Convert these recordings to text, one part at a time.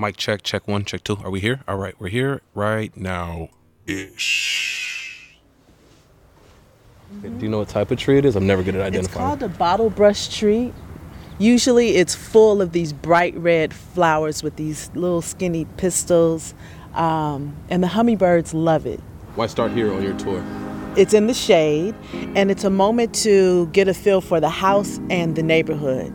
Mic check, check one, check two. Are we here? All right, we're here right now ish. Do you know what type of tree it is? I'm never good at identifying. It's called a bottle brush tree. Usually it's full of these bright red flowers with these little skinny pistils, um, and the hummingbirds love it. Why start here on your tour? It's in the shade, and it's a moment to get a feel for the house and the neighborhood.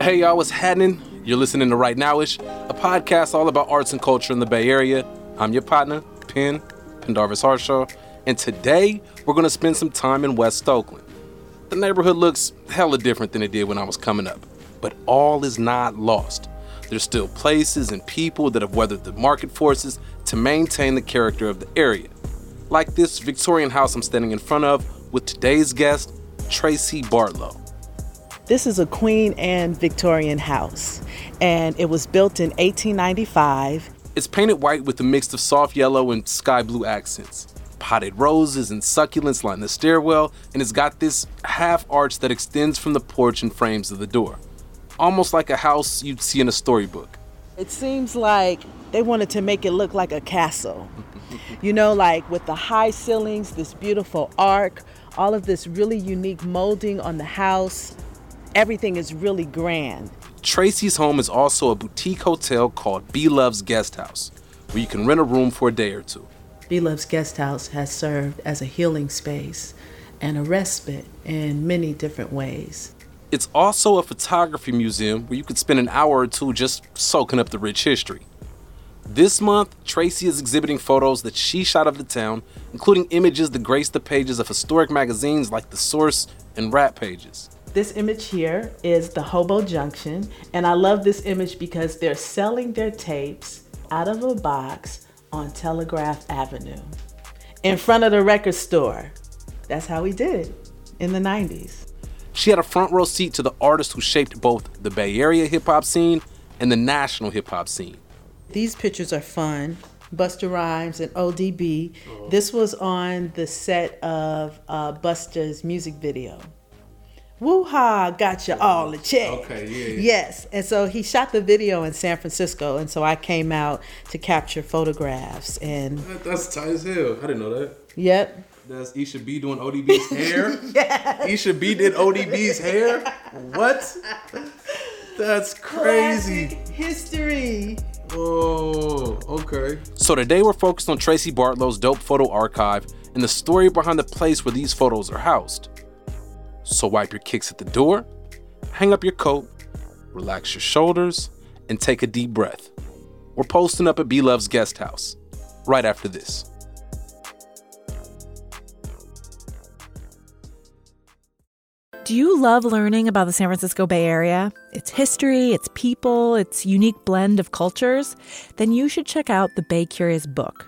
Hey y'all, what's happening? You're listening to Right Nowish, a podcast all about arts and culture in the Bay Area. I'm your partner, Penn, Pendarvis Harshaw, and today we're going to spend some time in West Oakland. The neighborhood looks hella different than it did when I was coming up, but all is not lost. There's still places and people that have weathered the market forces to maintain the character of the area. Like this Victorian house I'm standing in front of with today's guest, Traci Bartlow. This is a Queen Anne Victorian house, and it was built in 1895 it's painted white with a mix of soft yellow and sky blue accents. Potted roses and succulents line the stairwell, and it's got this half arch that extends from the porch and frames of the door. Almost like a house you'd see in a storybook. It seems like they wanted to make it look like a castle. you know, like with the high ceilings, this beautiful arc, all of this really unique molding on the house. Everything is really grand. Traci's home is also a boutique hotel called B Love's Guest House, where you can rent a room for a day or two. B Love's Guest House has served as a healing space and a respite in many different ways. It's also a photography museum where you could spend an hour or two just soaking up the rich history. This month, Traci is exhibiting photos that she shot of the town, including images that grace the pages of historic magazines like The Source and Rap Pages. This image here is the Hobo Junction, and I love this image because they're selling their tapes out of a box on Telegraph Avenue in front of the record store. That's how we did it in the 90s. She had a front row seat to the artists who shaped both the Bay Area hip hop scene and the national hip hop scene. These pictures are fun. Busta Rhymes and ODB. This was on the set of uh, Busta's music video. Woo ha, got you all the check. Okay, yeah, yeah. Yes. And so he shot the video in San Francisco. And so I came out to capture photographs. And that's tight as hell. I didn't know that. Yep. That's Isha B doing ODB's hair. yeah. Isha B did ODB's hair. What? That's crazy. Classic history. Whoa. Okay. So today we're focused on Traci Bartlow's dope photo archive and the story behind the place where these photos are housed. So wipe your kicks at the door, hang up your coat, relax your shoulders, and take a deep breath. We're posting up at B Love's guest house right after this. Do you love learning about the San Francisco Bay Area? Its history, its people, its unique blend of cultures? Then you should check out the Bay Curious book.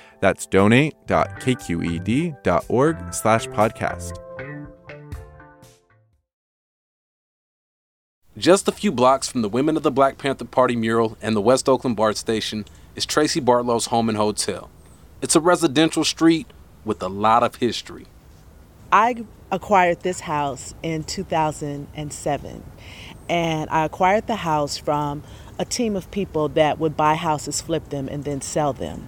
That's donate.kqed.org slash podcast. Just a few blocks from the Women of the Black Panther Party mural and the West Oakland BART station is Traci Bartlow's home and hotel. It's a residential street with a lot of history. I acquired this house in 2007, and I acquired the house from a team of people that would buy houses, flip them, and then sell them.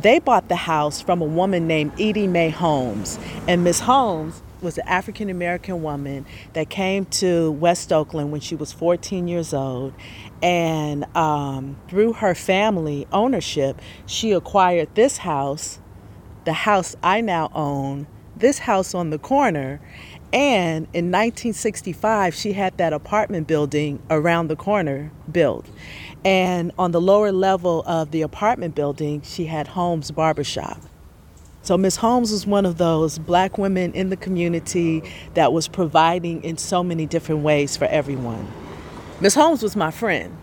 They bought the house from a woman named Edie Mae Holmes, and Miss Holmes was an African American woman that came to West Oakland when she was 14 years old. And um, through her family ownership, she acquired this house, the house I now own, this house on the corner. And in 1965, she had that apartment building around the corner built. And on the lower level of the apartment building, she had Holmes Barbershop. So Miss Holmes was one of those black women in the community that was providing in so many different ways for everyone. Miss Holmes was my friend.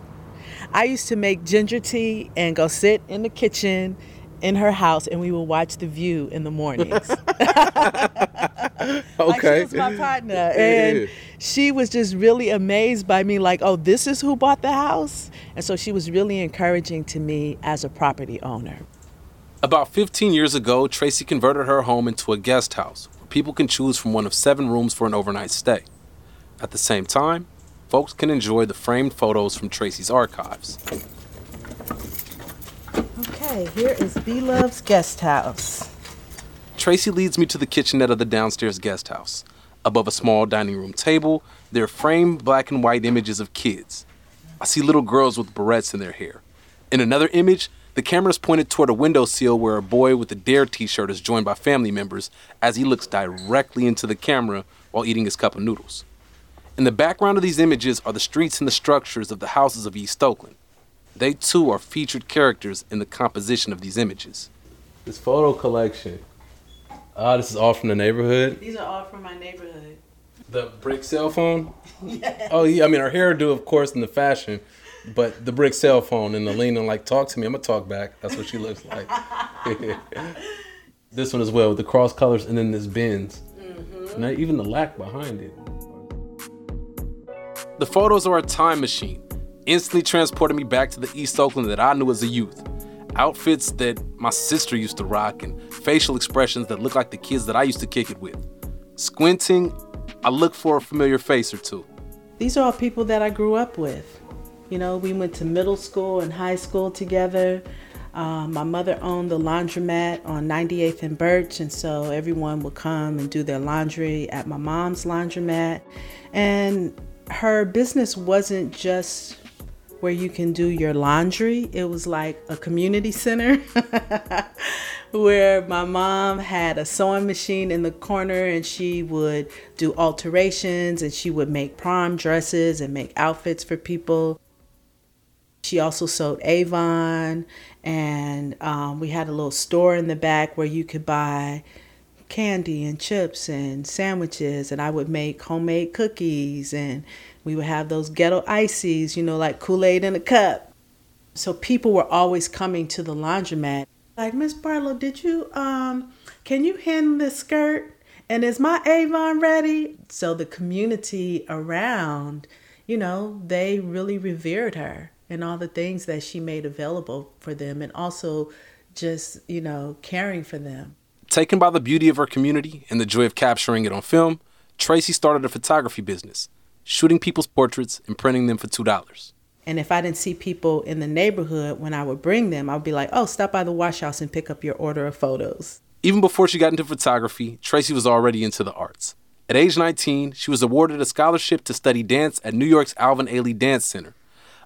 I used to make ginger tea and go sit in the kitchen in her house and we would watch The View in the mornings. okay. Like she was my partner. And she was just really amazed by me, like, oh, this is who bought the house? And so she was really encouraging to me as a property owner. About 15 years ago, Traci converted her home into a guest house where people can choose from one of seven rooms for an overnight stay. At the same time, folks can enjoy the framed photos from Traci's archives. Okay, here is B Love's guest house. Traci leads me to the kitchenette of the downstairs guest house. Above a small dining room table, there are framed black and white images of kids. I see little girls with barrettes in their hair. In another image, the camera is pointed toward a windowsill where a boy with a Dare t shirt is joined by family members as he looks directly into the camera while eating his cup of noodles. In the background of these images are the streets and the structures of the houses of East Oakland. They too are featured characters in the composition of these images. This photo collection. Ah, this is all from the neighborhood. These are all from my neighborhood. The brick cell phone? yes. Oh, yeah. I mean, her hairdo, of course, in the fashion, but the brick cell phone and the leaning, like, talk to me. I'm to talk back. That's what she looks like. this one as well, with the cross colors and then this Benz. Mm-hmm. Now, even the lack behind it. The photos are a time machine, instantly transporting me back to the East Oakland that I knew as a youth. Outfits that my sister used to rock and facial expressions that look like the kids that I used to kick it with. Squinting, I look for a familiar face or two. These are all people that I grew up with. You know, we went to middle school and high school together. Um, my mother owned the laundromat on 98th and Birch, and so everyone would come and do their laundry at my mom's laundromat. And her business wasn't just where you can do your laundry, it was like a community center where my mom had a sewing machine in the corner and she would do alterations and she would make prom dresses and make outfits for people. She also sewed Avon, and um, we had a little store in the back where you could buy candy and chips and sandwiches and I would make homemade cookies and we would have those ghetto ices, you know, like Kool-Aid in a cup. So people were always coming to the laundromat. Like, Miss Barlow, did you um can you hem this skirt? And is my Avon ready? So the community around, you know, they really revered her and all the things that she made available for them and also just, you know, caring for them. Taken by the beauty of her community and the joy of capturing it on film, Traci started a photography business. Shooting people's portraits and printing them for $2. And if I didn't see people in the neighborhood when I would bring them, I would be like, oh, stop by the wash house and pick up your order of photos. Even before she got into photography, Traci was already into the arts. At age 19, she was awarded a scholarship to study dance at New York's Alvin Ailey Dance Center.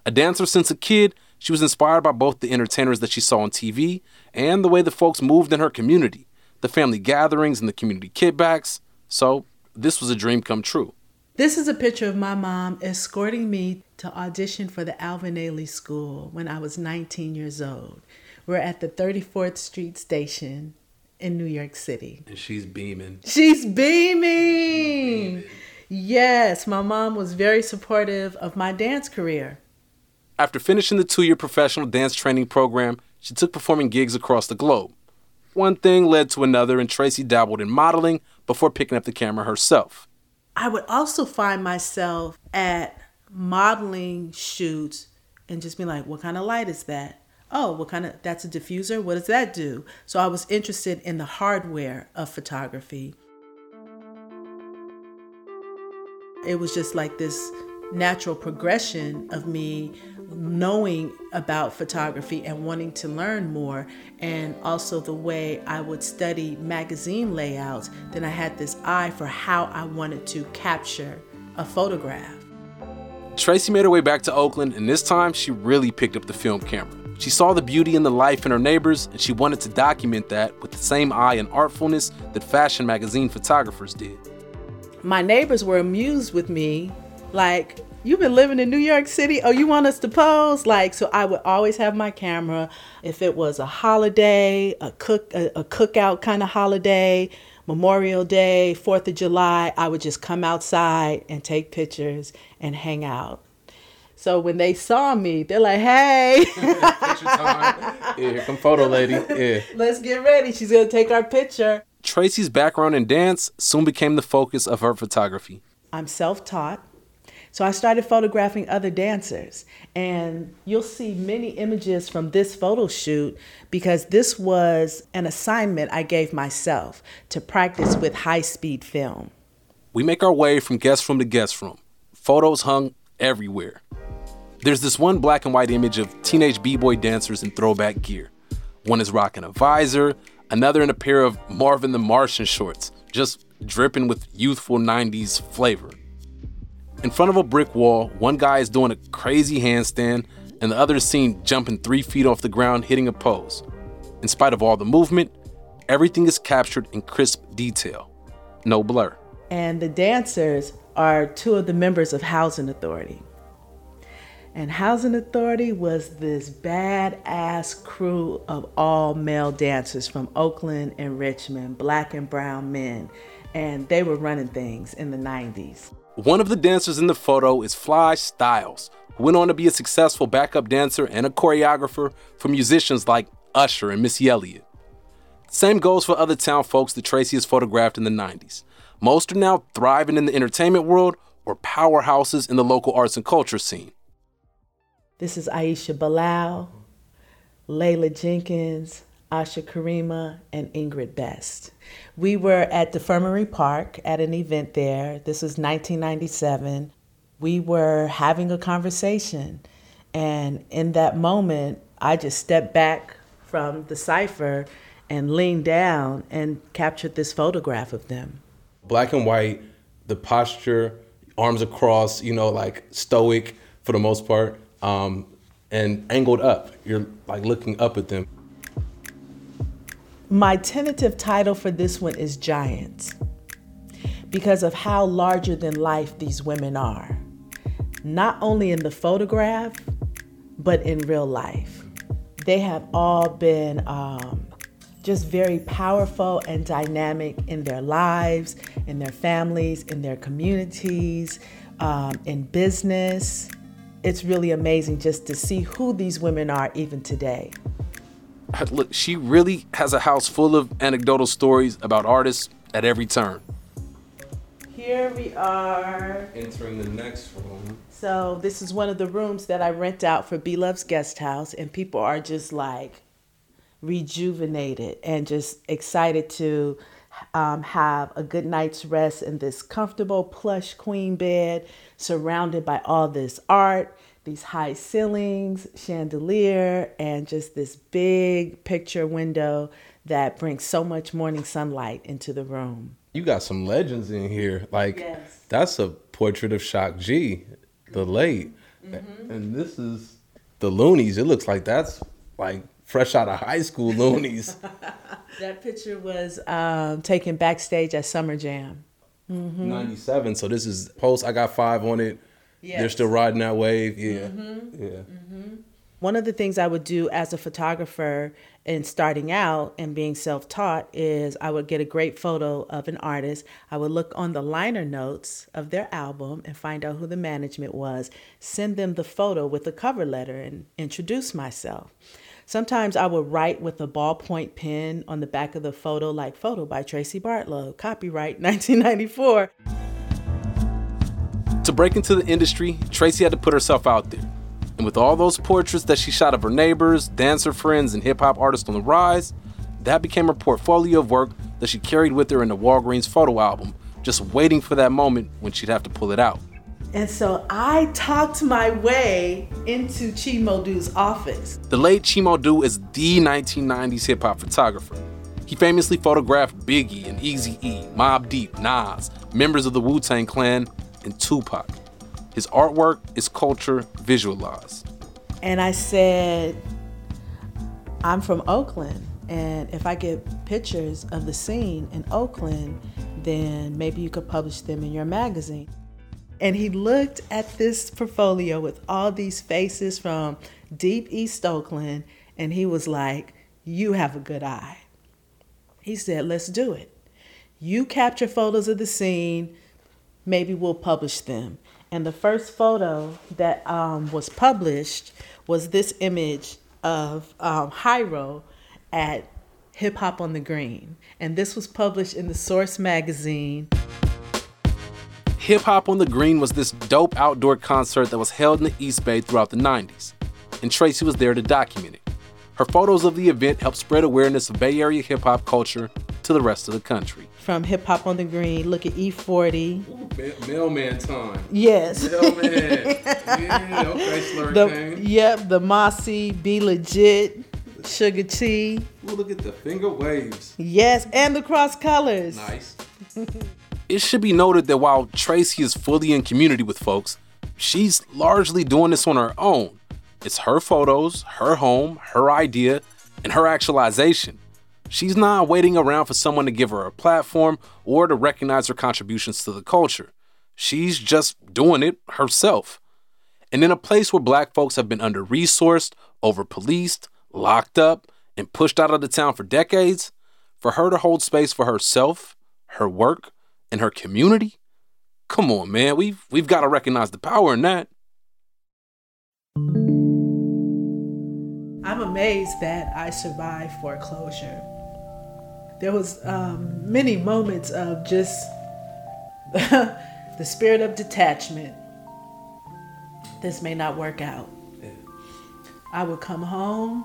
A dancer since a kid, she was inspired by both the entertainers that she saw on TV and the way the folks moved in her community, the family gatherings and the community kickbacks. So, this was a dream come true. This is a picture of my mom escorting me to audition for the Alvin Ailey School when I was 19 years old. We're at the 34th Street station in New York City. And she's beaming. She's beaming! Yes, my mom was very supportive of my dance career. After finishing the two year professional dance training program, she took performing gigs across the globe. One thing led to another, and Traci dabbled in modeling before picking up the camera herself. I would also find myself at modeling shoots and just be like, what kind of light is that? Oh, what kind of, that's a diffuser? What does that do? So I was interested in the hardware of photography. It was just like this natural progression of me knowing about photography and wanting to learn more, and also the way I would study magazine layouts, then I had this eye for how I wanted to capture a photograph. Traci made her way back to Oakland, and this time she really picked up the film camera. She saw the beauty and the life in her neighbors, and she wanted to document that with the same eye and artfulness that fashion magazine photographers did. My neighbors were amused with me, like, You've been living in New York City. Oh, you want us to pose? Like, so I would always have my camera. If it was a holiday, a cook, a, a cookout kind of holiday, Memorial Day, Fourth of July, I would just come outside and take pictures and hang out. So when they saw me, they're like, "Hey, yeah, here come photo lady. Yeah, let's get ready. She's gonna take our picture." Traci's background in dance soon became the focus of her photography. I'm self-taught. So I started photographing other dancers, and you'll see many images from this photo shoot because this was an assignment I gave myself to practice with high speed film. We make our way from guest room to guest room, photos hung everywhere. There's this one black and white image of teenage b boy dancers in throwback gear. One is rocking a visor, another in a pair of Marvin the Martian shorts, just dripping with youthful 90s flavor. In front of a brick wall, one guy is doing a crazy handstand, and the other is seen jumping three feet off the ground, hitting a pose. In spite of all the movement, everything is captured in crisp detail. No blur. And the dancers are two of the members of Housing Authority. And Housing Authority was this badass crew of all male dancers from Oakland and Richmond, black and brown men. And they were running things in the 90s. One of the dancers in the photo is Fly Styles, who went on to be a successful backup dancer and a choreographer for musicians like Usher and Missy Elliott. Same goes for other town folks that Traci has photographed in the 90s. Most are now thriving in the entertainment world or powerhouses in the local arts and culture scene. This is Aisha Bilal, Layla Jenkins, Asha Karima, and Ingrid Best. We were at Defremery Park at an event there. This was 1997. We were having a conversation, and in that moment, I just stepped back from the cipher and leaned down and captured this photograph of them. Black and white, the posture, arms across, you know, like stoic for the most part, um, and angled up. You're like looking up at them. My tentative title for this one is Giants because of how larger than life these women are, not only in the photograph, but in real life. They have all been um, just very powerful and dynamic in their lives, in their families, in their communities, um, in business. It's really amazing just to see who these women are even today look, she really has a house full of anecdotal stories about artists at every turn. Here we are. Entering the next room. So this is one of the rooms that I rent out for B Love's guest house, and people are just like rejuvenated and just excited to um, have a good night's rest in this comfortable plush queen bed surrounded by all this art, these high ceilings, chandelier, and just this big picture window that brings so much morning sunlight into the room. You got some legends in here. Like Yes. that's a portrait of Shock G, the mm-hmm. late. Mm-hmm. And this is the Luniz. It looks like that's like fresh out of high school Luniz. That picture was um, taken backstage at Summer Jam. Mm-hmm. 97. So this is post I got 5 on it. They're still riding that wave. Yeah. Mm-hmm. Yeah. Mm-hmm. One of the things I would do as a photographer and starting out and being self taught is I would get a great photo of an artist. I would look on the liner notes of their album and find out who the management was, send them the photo with a cover letter and introduce myself. Sometimes I would write with a ballpoint pen on the back of the photo, like photo by Traci Bartlow, copyright 1994. To break into the industry, Traci had to put herself out there. And with all those portraits that she shot of her neighbors, dancer friends, and hip hop artists on the rise, that became her portfolio of work that she carried with her in the Walgreens photo album, just waiting for that moment when she'd have to pull it out. And so I talked my way into Chi Modu's office. The late Chi Modu is the 1990s hip hop photographer. He famously photographed Biggie and Eazy E, Mobb Deep, Nas, members of the Wu Tang Clan, and Tupac. His artwork is culture visualized. And I said, I'm from Oakland. And if I get pictures of the scene in Oakland, then maybe you could publish them in your magazine. And he looked at this portfolio with all these faces from deep East Oakland, and he was like, You have a good eye. He said, Let's do it. You capture photos of the scene, maybe we'll publish them. And the first photo that um, was published was this image of um, Hiero at Hip Hop on the Green. And this was published in the Source magazine. Hip Hop on the Green was this dope outdoor concert that was held in the East Bay throughout the 90s, and Traci was there to document it. Her photos of the event helped spread awareness of Bay Area hip hop culture to the rest of the country. From Hip Hop on the Green, look at E E40. Mailman time. Yes. Mailman. yeah, okay, Slur The, yep, the Mossy, Be Legit, Suga T. Ooh, look at the finger waves. Yes, and the cross colors. Nice. it should be noted that while Traci is fully in community with folks, she's largely doing this on her own. It's her photos, her home, her idea, and her actualization. She's not waiting around for someone to give her a platform or to recognize her contributions to the culture. She's just doing it herself. And in a place where black folks have been under resourced, over policed, locked up, and pushed out of the town for decades, for her to hold space for herself, her work, and her community, come on, man, we've we've got to recognize the power in that. I'm amazed that I survived foreclosure. There was um, many moments of just the spirit of detachment. This may not work out. I would come home.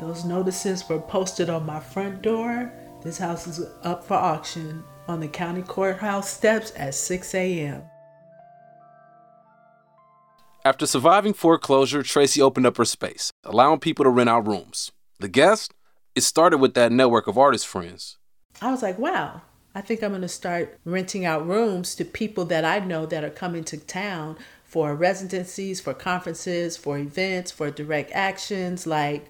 Those notices were posted on my front door. This house is up for auction on the county courthouse steps at 6 a.m. After surviving foreclosure, Traci opened up her space, allowing people to rent out rooms. The guest? It started with that network of artist friends. I was like, wow, I think I'm going to start renting out rooms to people that I know that are coming to town for residencies, for conferences, for events, for direct actions. Like,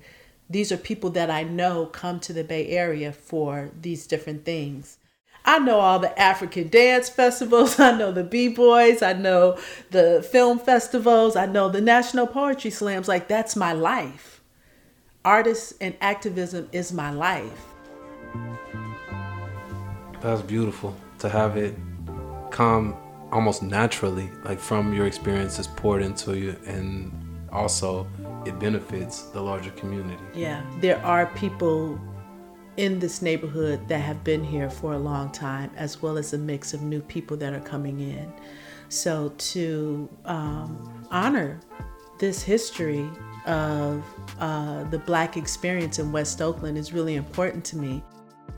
these are people that I know come to the Bay Area for these different things. I know all the African dance festivals. I know the B Boys. I know the film festivals. I know the National Poetry Slams. Like, that's my life. Artists and activism is my life. That's beautiful to have it come almost naturally, like from your experiences poured into you, and also it benefits the larger community. Yeah, there are people in this neighborhood that have been here for a long time, as well as a mix of new people that are coming in. So to um, honor this history of uh, the Black experience in West Oakland is really important to me.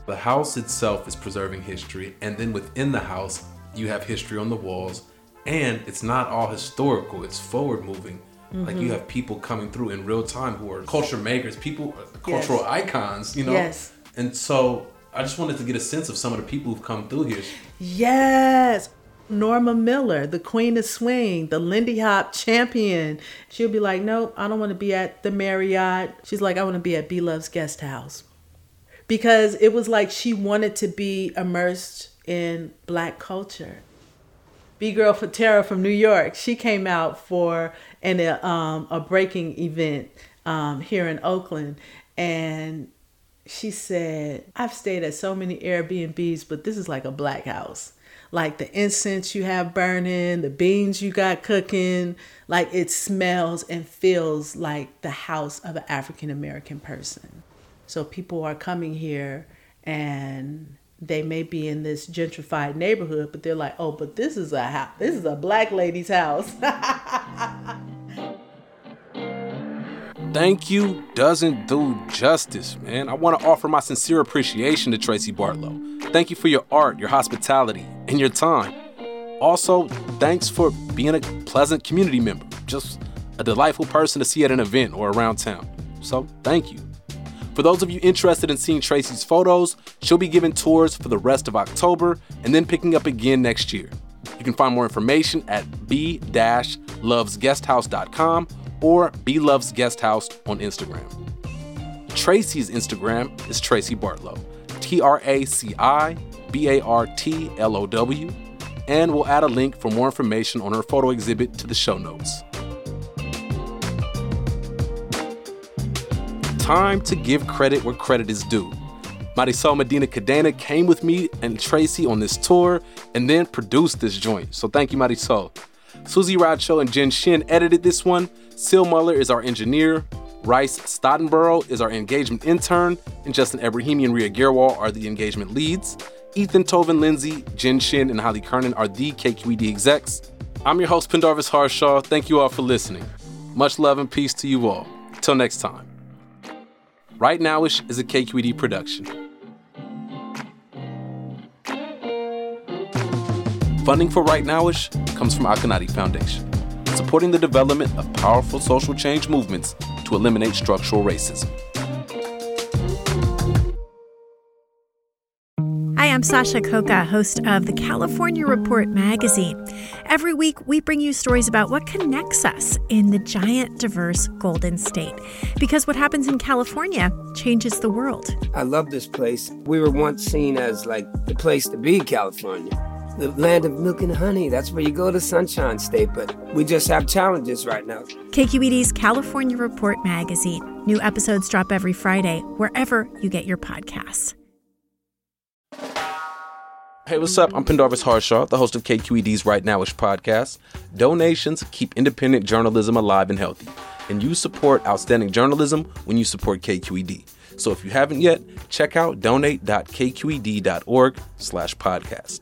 The house itself is preserving history, and then within the house, you have history on the walls, and it's not all historical, it's forward moving. Mm-hmm. Like you mm-hmm. have people coming through in real time who are culture makers, people, cultural yes. icons, you know? Yes. And so I just wanted to get a sense of some of the people who've come through here. Yes. Norma Miller, the queen of swing, the Lindy Hop champion. She'll be like, Nope, I don't want to be at the Marriott. She's like, I want to be at B Love's guest house. Because it was like she wanted to be immersed in black culture. B Girl Fatera from New York, she came out for an, um, a breaking event um, here in Oakland. And she said, I've stayed at so many Airbnbs, but this is like a black house like the incense you have burning, the beans you got cooking, like it smells and feels like the house of an African American person. So people are coming here and they may be in this gentrified neighborhood, but they're like, oh, but this is a house. This is a black lady's house. Mm. Thank you doesn't do justice, man. I want to offer my sincere appreciation to Traci Bartlow. Thank you for your art, your hospitality, and your time. Also, thanks for being a pleasant community member, just a delightful person to see at an event or around town. So, thank you. For those of you interested in seeing Traci's photos, she'll be giving tours for the rest of October and then picking up again next year. You can find more information at b-lovesguesthouse.com or B Loves Guest House on Instagram. Traci's Instagram is Traci Bartlow, T R A C I B A R T L O W, and we'll add a link for more information on her photo exhibit to the show notes. Time to give credit where credit is due. Marisol Medina Cadena came with me and Traci on this tour and then produced this joint. So thank you, Marisol. Susie Racho and Jen Chien edited this one. Sil Muller is our engineer. Rice Stottenborough is our engagement intern. And Justin Ebrahimi and Ria Gerwal are the engagement leads. Ethan Toven-Lindsey, Jen Chien, and Holly Kernan are the KQED execs. I'm your host, Pendarvis Harshaw. Thank you all for listening. Much love and peace to you all. Till next time. Right Nowish is a KQED production. Funding for Right Nowish comes from Akonadi Foundation, supporting the development of powerful social change movements to eliminate structural racism. Hi, I'm Sasha Khokha, host of the California Report magazine. Every week, we bring you stories about what connects us in the giant, diverse Golden State. Because what happens in California changes the world. I love this place. We were once seen as like the place to be, California the land of milk and honey. That's where you go to Sunshine State, but we just have challenges right now. KQED's California Report magazine. New episodes drop every Friday, wherever you get your podcasts. Hey, what's up? I'm Pendarvis Harshaw, the host of KQED's Right Nowish podcast. Donations keep independent journalism alive and healthy, and you support outstanding journalism when you support KQED. So if you haven't yet, check out donate.kqed.org slash podcast.